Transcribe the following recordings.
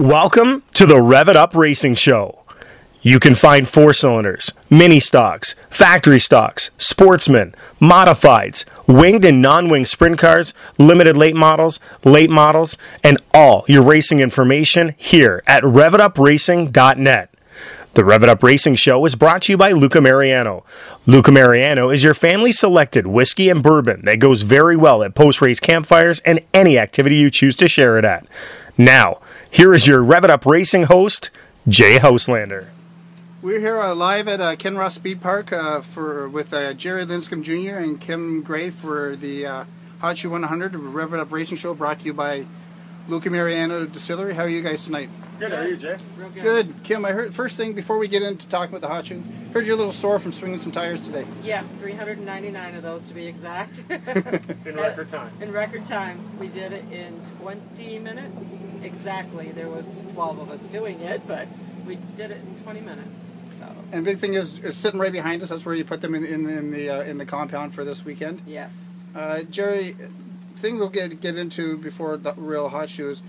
Welcome to the Rev It Up Racing Show. You can find four cylinders, mini stocks, factory stocks, sportsmen, modifieds, winged and non winged sprint cars, limited late models, late models, and all your racing information here at RevItUpRacing.net. The Rev It Up Racing Show is brought to you by Luca Mariano. Luca Mariano is your family selected whiskey and bourbon that goes very well at post race campfires and any activity you choose to share it at. Now, here is your Rev It Up Racing host, Jay Houselander. We're here uh, live at uh, Kinross Speed Park uh, for with uh, Jerry Linscomb Jr. and Kim Gray for the uh, Hot Shoe 100 Rev It Up Racing Show brought to you by Luca Mariano Distillery. How are you guys tonight? Good, how are you, Jay? Good. good. Kim, I heard first thing before we get into talking about the Hot Shoe, heard you're a little sore from swinging some tires today. Yes, 399 of those to be exact. In record time. In record time. We did it in 20 minutes. Exactly. There was 12 of us doing it, but we did it in 20 minutes. So, And big thing is, is sitting right behind us. That's where you put them in, in, in the uh, in the compound for this weekend. yes. Uh, Jerry, thing we'll get get into before the real hot shoes,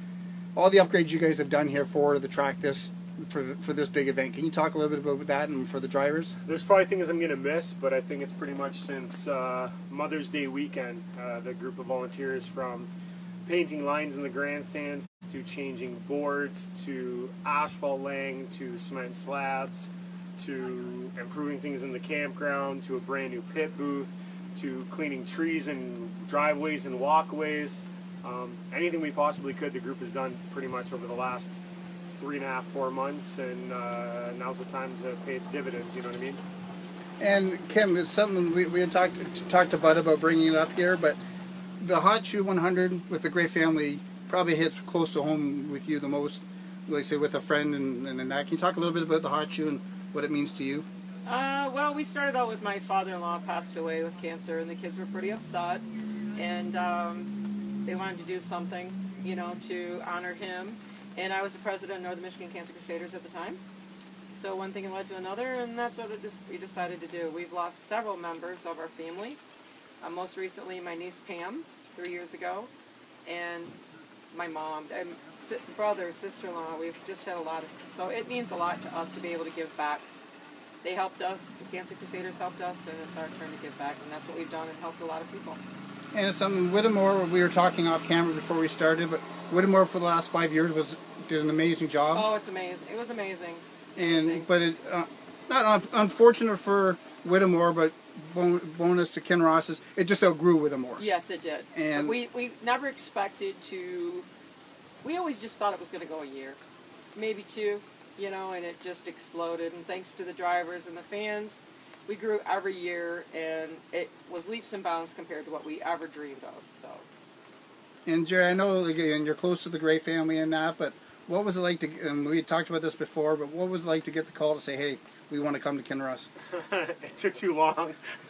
all the upgrades you guys have done here for the track this for for this big event. Can you talk a little bit about that and for the drivers? There's probably things I'm going to miss, but I think it's pretty much since uh, Mother's Day weekend, uh, the group of volunteers from painting lines in the grandstands to changing boards to asphalt laying to cement slabs to improving things in the campground to a brand new pit booth to cleaning trees and driveways and walkways. Um, anything we possibly could, the group has done pretty much over the last three and a half, four months, and uh, now's the time to pay its dividends. You know what I mean? And Kim, it's something we, we had talked talked to Bud about bringing it up here, but the Hot Shoe 100 with the Gray family probably hits close to home with you the most. Like say with a friend and, and, and that. Can you talk a little bit about the Hot Shoe and what it means to you? Uh, well, we started out with my father-in-law passed away with cancer, and the kids were pretty upset, and um, they wanted to do something, you know, to honor him. And I was the president of Northern Michigan Cancer Crusaders at the time. So one thing led to another, and that's what we decided to do. We've lost several members of our family. Uh, most recently, my niece Pam, three years ago, and my mom, and si- brother, sister-in-law. We've just had a lot of. So it means a lot to us to be able to give back. They helped us. The Cancer Crusaders helped us, and it's our turn to give back, and that's what we've done and helped a lot of people. And it's something Whittemore. We were talking off camera before we started, but Whittemore for the last five years was did an amazing job. Oh, it's amazing! It was amazing. and Amazing. but it uh, not un- unfortunate for Whittemore, but bon- bonus to Kinross's. It just outgrew Whittemore. Yes, it did. And- we we never expected to. We always just thought it was going to go a year, maybe two, you know, and it just exploded. And thanks to the drivers and the fans, we grew every year, and it was leaps and bounds compared to what we ever dreamed of. So. And Jerry, I know again you're close to the Gray family and that, but what was it like to? And we had talked about this before, but what was it like to get the call to say, "Hey, we want to come to Kinross"? it took too long.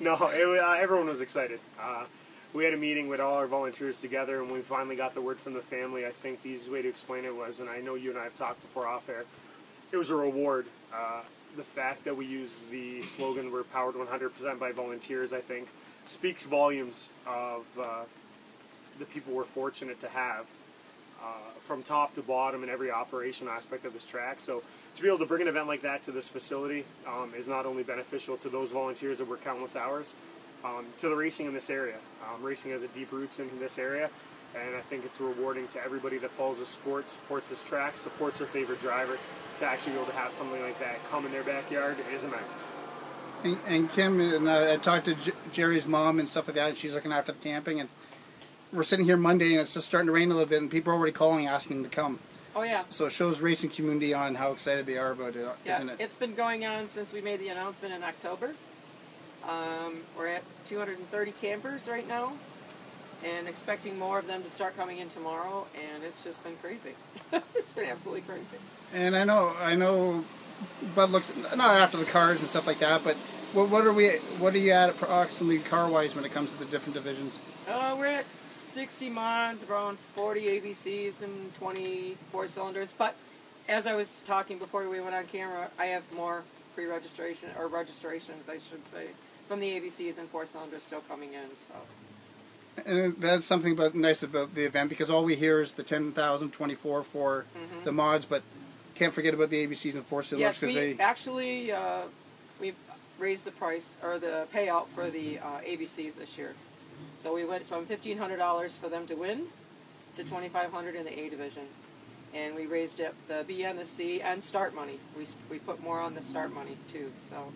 no, it, uh, everyone was excited. Uh, we had a meeting with all our volunteers together, and we finally got the word from the family. I think the easiest way to explain it was, and I know you and I have talked before off air, it was a reward. Uh, the fact that we use the slogan "We're powered 100% by volunteers," I think, speaks volumes of uh, the people we're fortunate to have uh, from top to bottom in every operation aspect of this track. So to be able to bring an event like that to this facility um, is not only beneficial to those volunteers that work countless hours, um, to the racing in this area. Um, racing has a deep roots in this area, and I think it's rewarding to everybody that follows the sport, supports this track, supports their favorite driver. To actually be able to have something like that come in their backyard is immense. And, and Kim and I, I talked to J- Jerry's mom and stuff like that. And she's looking after the camping, and we're sitting here Monday, and it's just starting to rain a little bit, and people are already calling asking to come. Oh yeah. So it shows racing community on how excited they are about it, Yeah, not it? it's been going on since we made the announcement in October. Um, we're at 230 campers right now, and expecting more of them to start coming in tomorrow. And it's just been crazy. it's been absolutely crazy. And I know, I know, Bud looks not after the cars and stuff like that, but what, what are we? What are you at approximately car wise when it comes to the different divisions? Uh, we're at 60 mods, around 40 ABCs, and 24 cylinders. But as I was talking before we went on camera, I have more pre-registration or registrations, I should say, from the ABCs and four cylinders still coming in. So And that's something about nice about the event because all we hear is the 10,000, 24 for the mods, but can't forget about the ABCs and four cylinders because we they. actually uh, we raised the price or the payout for the uh, ABCs this year. So we went from fifteen hundred dollars for them to win to twenty five hundred in the A division, and we raised it the B and the C and start money. We we put more on the start money too. So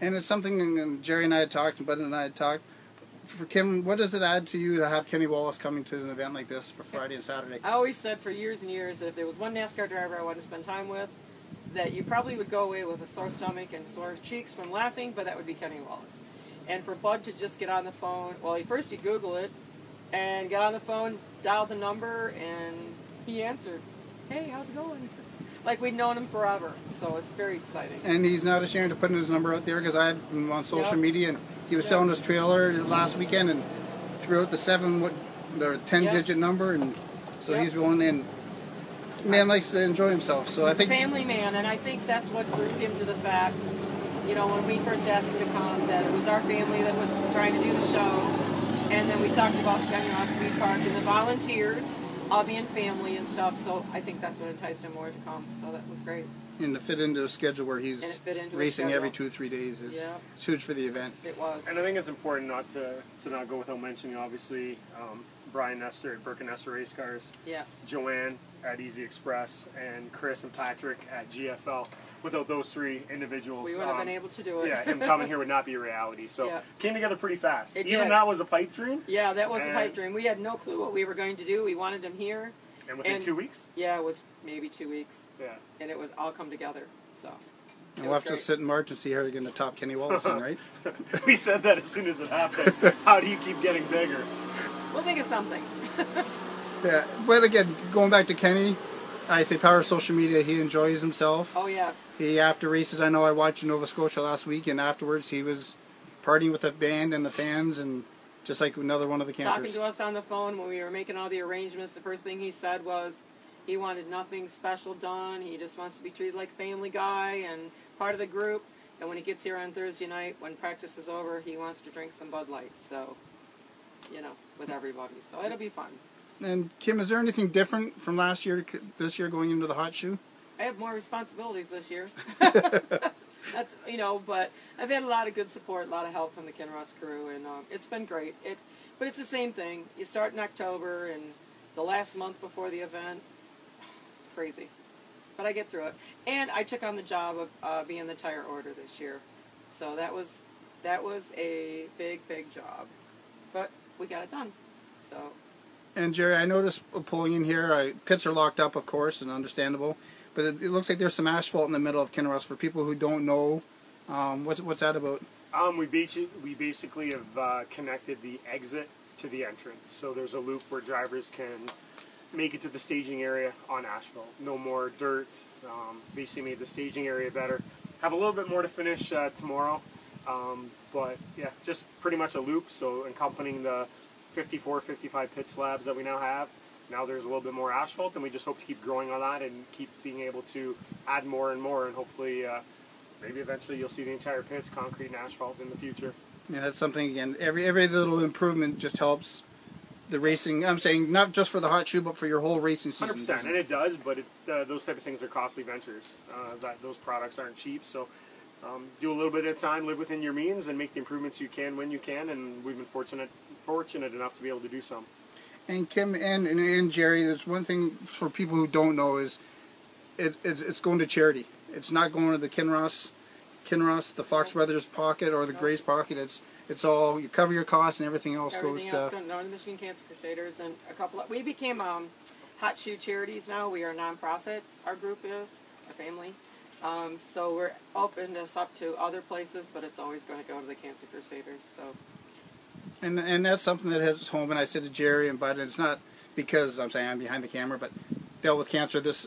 And it's something, and Jerry and I had talked, and Bud and I had talked. For Kim, what does it add to you to have Kenny Wallace coming to an event like this for Friday and Saturday? I always said for years and years that if there was one NASCAR driver I wanted to spend time with, that you probably would go away with a sore stomach and sore cheeks from laughing, but that would be Kenny Wallace. And for Bud to just get on the phone, well, he first he Google it, and got on the phone, dialed the number, and he answered, "Hey, how's it going?" Like we'd known him forever, so it's very exciting. And he's not ashamed to putting his number out there because I've been on social Yep. media and he was selling his trailer last weekend and threw out the seven, what, the ten Yep. digit number, and so Yep. he's going in. Man likes to enjoy himself, so I think a family man, and I think that's what drew him to the fact, you know, when we first asked him to come, that it was our family that was trying to do the show, and then we talked about Ross Sweet Park and the volunteers all being family and stuff. So I think that's what enticed him more to come. So that was great. And to fit into a schedule where And it he's fit into a racing every schedule. two three days, it's, Yeah. it's huge for the event. It was. And I think it's important not to, to not go without mentioning, obviously, um, Brian Nestor at Burke and Nestor Race Cars, Yes. Joanne at Easy Express, and Chris and Patrick at GFL. Without those three individuals, We wouldn't have um, been able to do it. yeah, him coming here would not be a reality. So Yeah. came together pretty fast. It Even did. that was a pipe dream, Yeah, that was a pipe And- dream. We had no clue what we were going to do. We wanted him here. And within And- two weeks, Yeah, it was maybe two weeks, yeah. and it was all come together. So. it And we'll was have to great. sit in March and see how you're going to top Kenny Wallace, in, right? we said that as soon as it happened. How do you keep getting bigger? We'll think of something. Yeah, but again, going back to Kenny, I say power of social media. He enjoys himself. Oh yes. He after races, I know I watched in Nova Scotia last week, and afterwards he was partying with the band and the fans, and just like another one of the campers. talking to us on the phone when we were making all the arrangements. The first thing he said was he wanted nothing special done. He just wants to be treated like a family guy and part of the group. And when he gets here on Thursday night, when practice is over, he wants to drink some Bud Light. So, you know, with everybody. So it'll be fun. And Kim, is there anything different from last year to this year going into the hot shoe? I have more responsibilities this year. That's you know, but I've had a lot of good support, a lot of help from the Kinross crew, and um, it's been great. It, but it's the same thing. You start in October, and the last month before the event, it's crazy. But I get through it, and I took on the job of uh, being the tire order this year, so that was that was a big, big job, but we got it done. So And Jerry, I noticed a pulling in here, I, pits are locked up, of course, and understandable. But it, it looks like there's some asphalt in the middle of Kinross. For people who don't know, um, what's what's that about? Um, we, we basically have uh, connected the exit to the entrance. So there's a loop where drivers can make it to the staging area on asphalt. No more dirt. Um, basically made the staging area better. Have a little bit more to finish uh, tomorrow. Um, but yeah, just pretty much a loop. So accompanying the 54, 55 pit slabs that we now have. Now there's a little bit more asphalt, and we just hope to keep growing on that and keep being able to add more and more, and hopefully, uh, maybe eventually you'll see the entire pits concrete and asphalt in the future. Yeah, that's something again. Every every little improvement just helps the racing. I'm saying not just for the hot shoe, but for your whole racing season. Hundred percent, and it? it does, but it, uh, those type of things are costly ventures. Uh, that those products aren't cheap, so um, do a little bit at a time, live within your means, and make the improvements you can when you can. And we've been fortunate fortunate enough to be able to do some. And Kim and, and and Jerry, there's one thing for people who don't know is it, it's it's going to charity. It's not going to the Kinross, Kinross, the Fox Brothers pocket or the. Gray's pocket. It's it's all you cover your costs and everything else Everything goes else to. going Northern Michigan Cancer Crusaders and a couple. Of, we became um, hot shoe charities now. We are a nonprofit. Our group is our family, um, so we're opened us up to other places, but it's always going to go to the Cancer Crusaders. So And and that's something that hits home. And I said to Jerry and Bud, and it's not because I'm saying I'm behind the camera, but dealt with cancer. This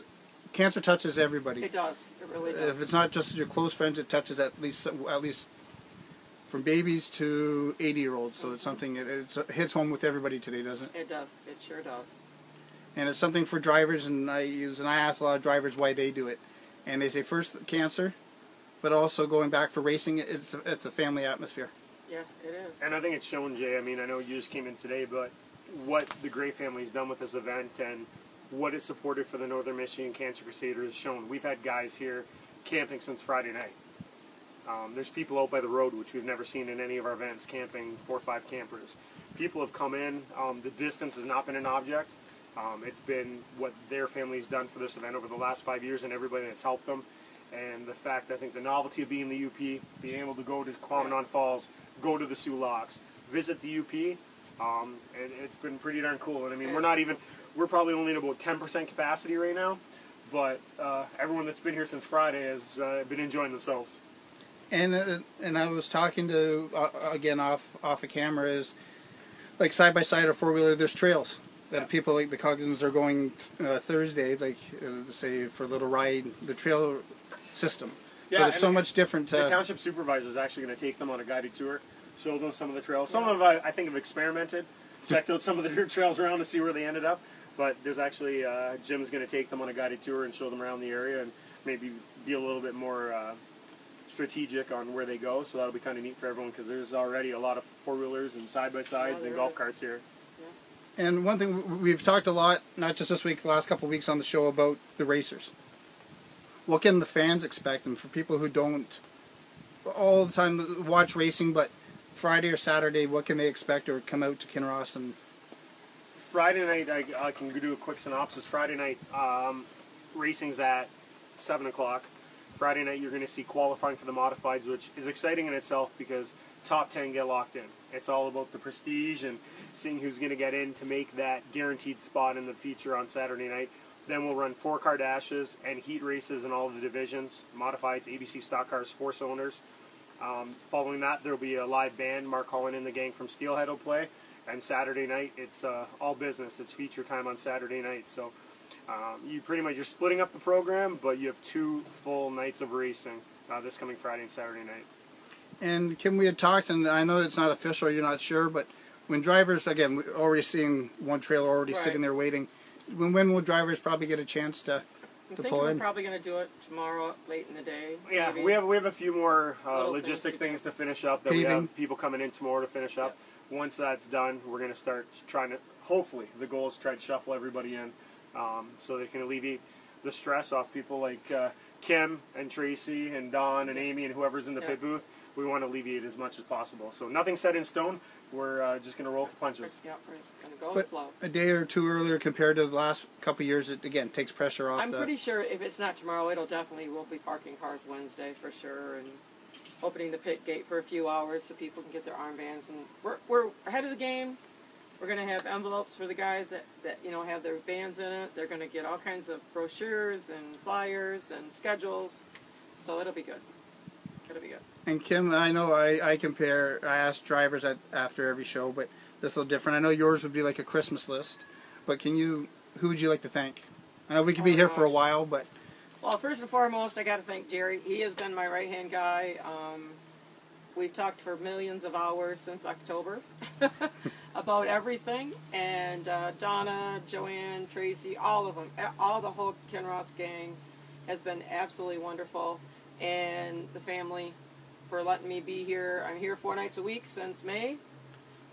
cancer touches everybody. it does. It really does. If it's not just your close friends, it touches at least at least from babies to 80 year olds. So it's mm-hmm. something it, it's, it hits home with everybody today, doesn't it? It does. It sure does. And it's something for drivers. And I use and I ask a lot of drivers why they do it, and they say first cancer, but also going back for racing. It's it's a family atmosphere. Yes, it is. And I think it's shown, Jay. I mean, I know you just came in today, but what the Gray family's done with this event and what it supported for the Northern Michigan Cancer Crusaders is shown. We've had guys here camping since Friday night. Um, there's people out by the road, which we've never seen in any of our events, camping four or five campers. People have come in. Um, the distance has not been an object. Um, it's been what their family's done for this event over the last five years and everybody that's helped them. And the fact, I think, the novelty of being the UP, being able to go to Tahquamenon Falls, go to the Soo Locks, visit the UP, um, it, it's been pretty darn cool. And I mean, we're not even, we're probably only at about 10% capacity right now, but uh, everyone that's been here since Friday has uh, been enjoying themselves. And uh, and I was talking to uh, again off off a of camera is like side by side or four wheeler. There's trails that people like the Coggins are going uh, Thursday, like uh, say for a little ride. The trail system. Yeah, so there's so the- much different. The township supervisor is actually going to take them on a guided tour, show them some of the trails. Some of them I, I think have experimented, checked out some of the dirt trails around to see where they ended up. But there's actually uh, Jim's going to take them on a guided tour and show them around the area and maybe be a little bit more uh, strategic on where they go. So that'll be kind of neat for everyone because there's already a lot of four wheelers and side by sides Yeah, and golf is. carts here. and one thing we've talked a lot, not just this week, the last couple of weeks on the show about the racers. What can the fans expect? And for people who don't all the time watch racing, but Friday or Saturday, what can they expect or come out to Kinross and Friday night, I, I can do a quick synopsis. Friday night, um, racing's at 7 o'clock. Friday night, you're going to see qualifying for the modifieds, which is exciting in itself because top 10 get locked in. It's all about the prestige and seeing who's going to get in to make that guaranteed spot in the feature on Saturday night. Then we'll run four car dashes and heat races in all of the divisions modifieds, ABC stock cars, four cylinders. Um, following that, there'll be a live band. Mark Holland and the gang from Steelhead will play. And Saturday night, it's uh, all business. It's feature time on Saturday night. So um, you pretty much you're splitting up the program, but you have two full nights of racing uh, this coming Friday and Saturday night. And Kim, we had talked, and I know it's not official, you're not sure, but when drivers, again, we're already seeing one trailer already Right. sitting there waiting. When, when will drivers probably get a chance to, I'm to thinking pull we're in? probably going to do it tomorrow late in the day. Yeah, maybe. we have we have a few more uh, logistic things to finish up. That we Paving. have people coming in tomorrow to finish up. Once that's done, we're going to start trying to. Hopefully, the goal is to try to shuffle everybody in, um, so they can alleviate the stress off people like uh, Kim and Tracy and Don and Amy and whoever's in the Yeah. pit booth. We want to alleviate as much as possible. So nothing set in stone. We're uh, just going to roll with the punches. Yeah, we're just going to go with flow. a day or two earlier compared to the last couple of years, it again takes pressure off I'm the. pretty sure if it's not tomorrow, it'll definitely we'll be parking cars Wednesday for sure and opening the pit gate for a few hours so people can get their armbands and we're we're ahead of the game. We're gonna have envelopes for the guys that, that you know have their bands in it. They're gonna get all kinds of brochures and flyers and schedules, so it'll be good. Be good. And Kim, I know I, I compare, I ask drivers at, after every show, but this is a little different. I know yours would be like a Christmas list, but can you, who would you like to thank? I know we could be Oh, here for a while, but Well, first and foremost, I got to thank Jerry. He has been my right hand guy. Um, we've talked for millions of hours since October about everything, and uh, Donna, Joanne, Tracy, all of them, all the whole Kinross gang has been absolutely wonderful, and the family for letting me be here. I'm here four nights a week since May,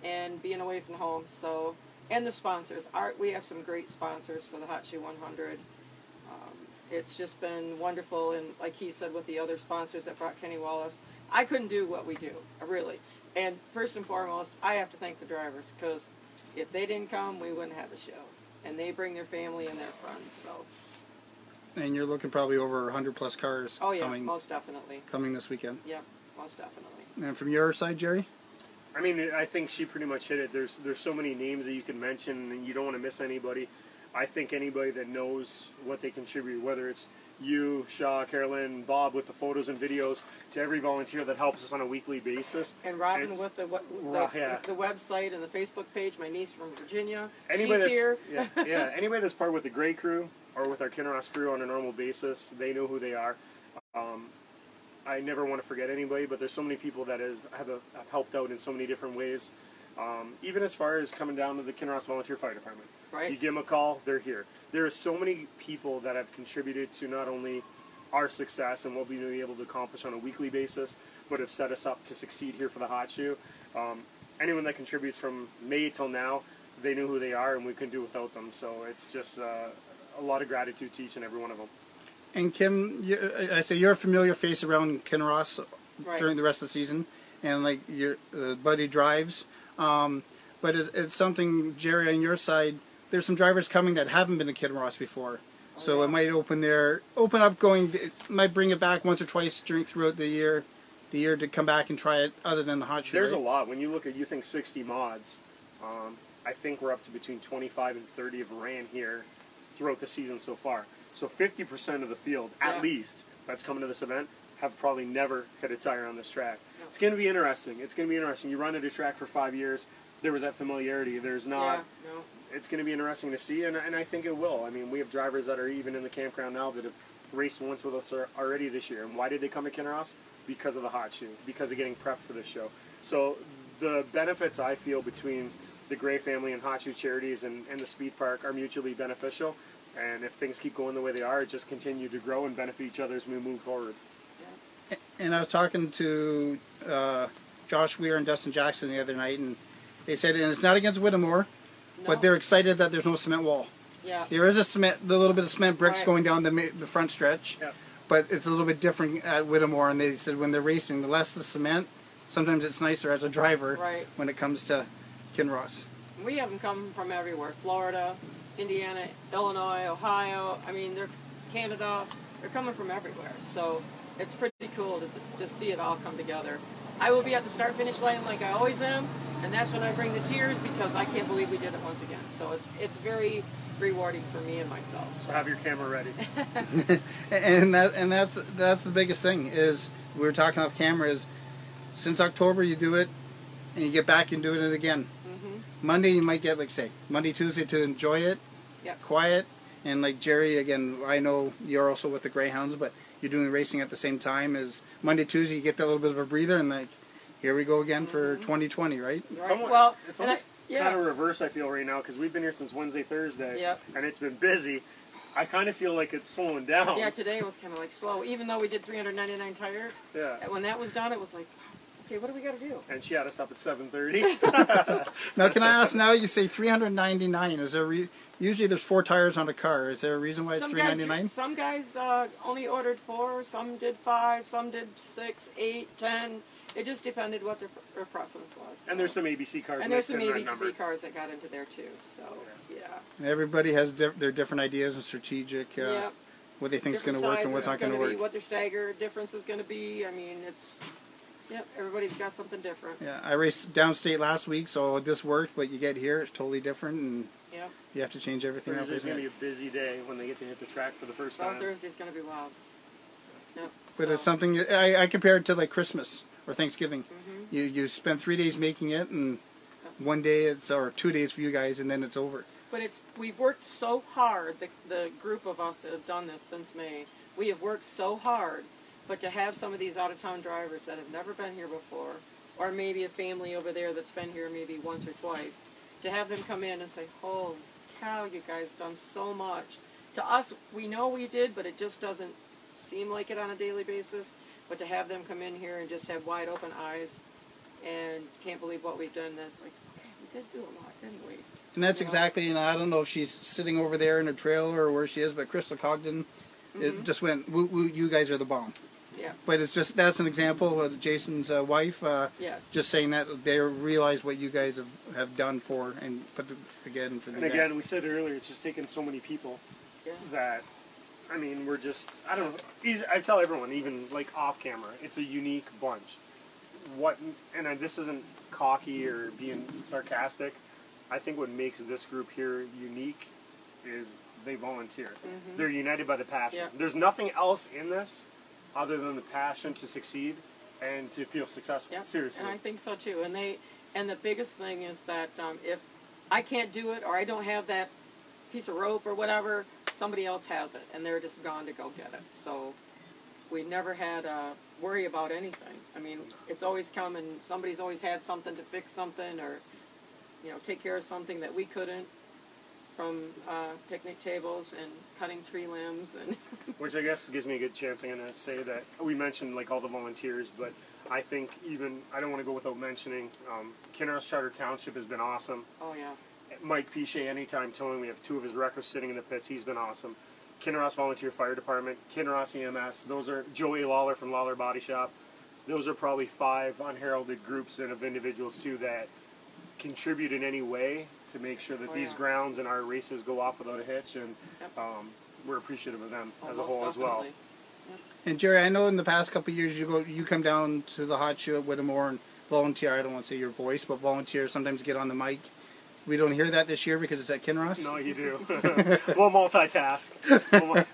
and being away from home. So, and the sponsors. Art, we have some great sponsors for the Hot Shoe 100 um, it's just been wonderful and like he said with the other sponsors that brought kenny wallace i couldn't do what we do really and first and foremost i have to thank the drivers because if they didn't come we wouldn't have a show and they bring their family and their friends so and you're looking probably over 100 plus cars oh yeah coming most definitely coming this weekend. yeah most definitely And from your side, Jerry? I mean, I think she pretty much hit it. There's there's so many names that you can mention, and you don't want to miss anybody. I think anybody that knows what they contribute, whether it's you, Shaw, Carolyn, Bob, with the photos and videos, to every volunteer that helps us on a weekly basis. and robin It's- with the, what, the, yeah. the website and the facebook page my niece from virginia Anybody she's that's here yeah, yeah, anybody that's part with the Gray Crew or with our Kinross crew on a normal basis, they know who they are. Um, I never want to forget anybody, but there's so many people that have, a, have helped out in so many different ways. Um, even as far as coming down to the Kinross Volunteer Fire Department. Right. You give them a call, they're here. There are so many people that have contributed to not only our success and what we've been able to accomplish on a weekly basis, but have set us up to succeed here for the hot shoe. Um, anyone that contributes from May till now, they knew who they are, and we couldn't do without them. So it's just uh, a lot of gratitude to each and every one of them. And Kim, you, I say you're a familiar face around Kinross Right. during the rest of the season, and like your uh, buddy drives. Um, but it's, it's something, Jerry, on your side. There's some drivers coming that haven't been to Kinross before, so yeah. it might open their open up going. It might bring it back once or twice during throughout the year, the year to come back and try it. Other than the hot shoe, There's a lot. When you look at, you think 60 mods, um, I think we're up to between 25 and 30 of ran here throughout the season so far. So 50% of the field, at Yeah. least, that's coming to this event, have probably never hit a tire on this track. It's going to be interesting. It's going to be interesting. You run at a track for five years, there was that familiarity. There's not. yeah, no. It's going to be interesting to see, and, and I think it will. I mean, we have drivers that are even in the campground now that have raced once with us already this year. And why did they come to Kinross? Because of the hot shoe, because of getting prepped for this show. So the benefits I feel between the Gray family and Hot Shoe Charities and, and the Speed Park are mutually beneficial. And if things keep going the way they are, it just continue to grow and benefit each other as we move forward. And I was talking to uh, Josh Weir and Dustin Jackson the other night, and they said, and it's not against Whittemore, but they're excited that there's no cement wall. Yeah. There is a cement, the little bit of cement bricks Right. going down the the front stretch, Yeah. but it's a little bit different at Whittemore. And they said when they're racing, the less the cement, sometimes it's nicer as a driver Right. when it comes to Kinross. We have them come from everywhere: Florida, Indiana, Illinois, Ohio. I mean, they're Canada. They're coming from everywhere. So it's pretty cool to just see it all come together. I will be at the start finish line like I always am, and that's when I bring the tears because I can't believe we did it once again. So it's it's very rewarding for me and myself. So have your camera ready. And that and that's that's the biggest thing is we were talking off camera is since October you do it and you get back and doing it again. Monday you might get like say Monday Tuesday to enjoy it, Yep. quiet, and like Jerry again. I know you're also with the Greyhounds, but you're doing racing at the same time as Monday Tuesday. You get that little bit of a breather and like here we go again for mm-hmm. 2020, right? Right. It's almost, well, it's and I- almost yeah. kind of reverse. I feel right now because we've been here since Wednesday, Thursday, Yep. and it's been busy. I kind of feel like it's slowing down. Yeah, today was kind of like slow. Even though we did 399 tires, Yeah. when that was done, it was like, okay, what do we got to do? And she had us up at 7:30. Now can I ask? Now you say 399. Is there re- usually there's four tires on a car? Is there a reason why it's Some 399? guys, some guys uh, only ordered four. Some did five. Some did six, eight, ten. It just depended what their, their preference was. and there's some ABC cars. and there's some mixed in that ABC number. cars that got into there too. So yeah, And everybody has di- their different ideas and strategic uh, yeah. what they think is going to work and what's not going to work. what their stagger difference is going to be. I mean, it's yep. Everybody's got something different. Yeah, I raced downstate last week, so this worked. But you get here, it's totally different, and Yep. you have to change everything up. Thursday's gonna be a busy day when they get to hit the track for the first So time. Thursday's going to be wild. Yep. But it's something I, I compare it to like Christmas or Thanksgiving. Mm-hmm. You you spend three days making it, and one day it's or two days for you guys, and then it's over. But it's we've worked so hard. The the group of us that have done this since May, we have worked so hard. But to have some of these out of town drivers that have never been here before, or maybe a family over there that's been here maybe once or twice, to have them come in and say, "Holy cow, you guys done so much." To us, we know we did, but it just doesn't seem like it on a daily basis. But to have them come in here and just have wide open eyes, and can't believe what we've done, that's like, okay, we did do a lot, didn't we? And that's Yeah. exactly, and I don't know if she's sitting over there in a trailer or where she is, but Crystal Cogden, Mm-hmm. it just went, woo, woo, you guys are the bomb. Yeah. But it's just, that's an example of Jason's uh, wife, uh, Yes. just saying that they realize what you guys have, have done for, and put the, again, for the and again, we said earlier, it's just taken so many people yeah. that, I mean, we're just, I don't know. Easy, I tell everyone, even like off camera, it's a unique bunch. What, and I- this isn't cocky or being sarcastic. I think what makes this group here unique is they volunteer. They're united by the passion. Yeah. There's nothing else in this other than the passion to succeed and to feel successful. Yep. Seriously. And I think so too. And they, and the biggest thing is that um, if I can't do it or I don't have that piece of rope or whatever, somebody else has it, and they're just gone to go get it. So we never had a worry about anything. I mean, it's always come and somebody's always had something to fix something or, you know, take care of something that we couldn't. From uh, picnic tables and cutting tree limbs and Which I guess gives me a good chance. I'm going to say that we mentioned like all the volunteers, but I think even I don't want to go without mentioning um, Kinross Charter Township has been awesome. oh yeah, Mike Pichet, anytime towing, we have two of his wreckers sitting in the pits. He's been awesome. Kinross Volunteer Fire Department, Kinross EMS. Those are Joey Lawler from Lawler Body Shop. Those are probably five unheralded groups and of individuals too that contribute in any way to make sure that Oh, these yeah. grounds and our races go off without a hitch, and Yep. um, we're appreciative of them oh, as a most whole as well. definitely. And Jerry, I know in the past couple of years you go, you come down to the hot shoe at Whittemore and volunteer. I don't want to say your voice, but volunteer. Sometimes get on the mic. We don't hear that this year because it's at Kinross. No, you do. we'll multitask.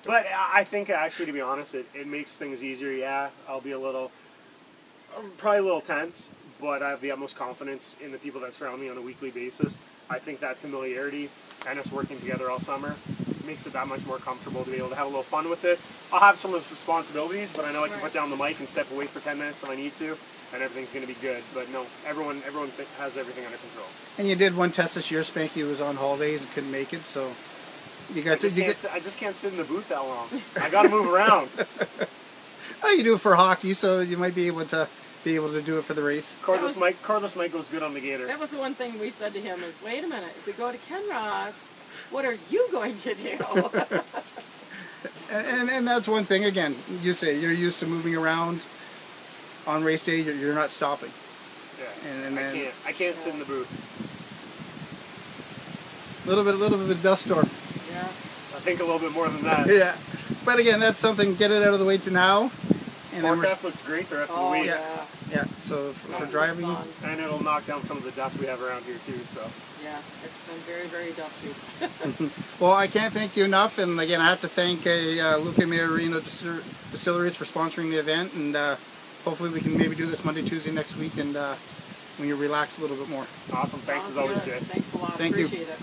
But I think actually, to be honest, it, it makes things easier. Yeah, I'll be a little, probably a little tense, but I have the utmost confidence in the people that surround me on a weekly basis. I think that familiarity and us working together all summer makes it that much more comfortable to be able to have a little fun with it. I'll have some of those responsibilities, but I know I can Right. put down the mic and step away for 10 minutes if I need to, and everything's going to be good. But no, everyone everyone has everything under control. And you did one test this year. Spanky was on holidays and couldn't make it, so you I got to. You get, I just can't sit in the booth that long. I got to move around. oh, you do it for hockey, so you might be able to be able to do it for the race. Cordless was- mic, cordless mic goes good on the gator. That was the one thing we said to him is, wait a minute, if we go to Kinross, what are you going to do? And, and and that's one thing. Again, you say you're used to moving around. On race day, you're, you're not stopping. Yeah, And- and I can't. I can't sit in the booth. A little bit, a little bit of a dust storm. yeah. I think a little bit more than that. Yeah, but again, that's something. Get it out of the way to now, and then we're, Forecast looks great the rest Oh of the oh, week, yeah. Yeah. So for, for driving, and it'll knock down some of the dust we have around here too. So Yeah, it's been very, very dusty. well, I can't thank you enough. And again, I have to thank uh, Luca Mariano Distil- Distilleries for sponsoring the event, and uh, hopefully we can maybe do this Monday, Tuesday next week, and uh, when you relax a little bit more. awesome. Thanks Sounds as always, good. Jay. Thanks a lot. Thank you. Appreciate it.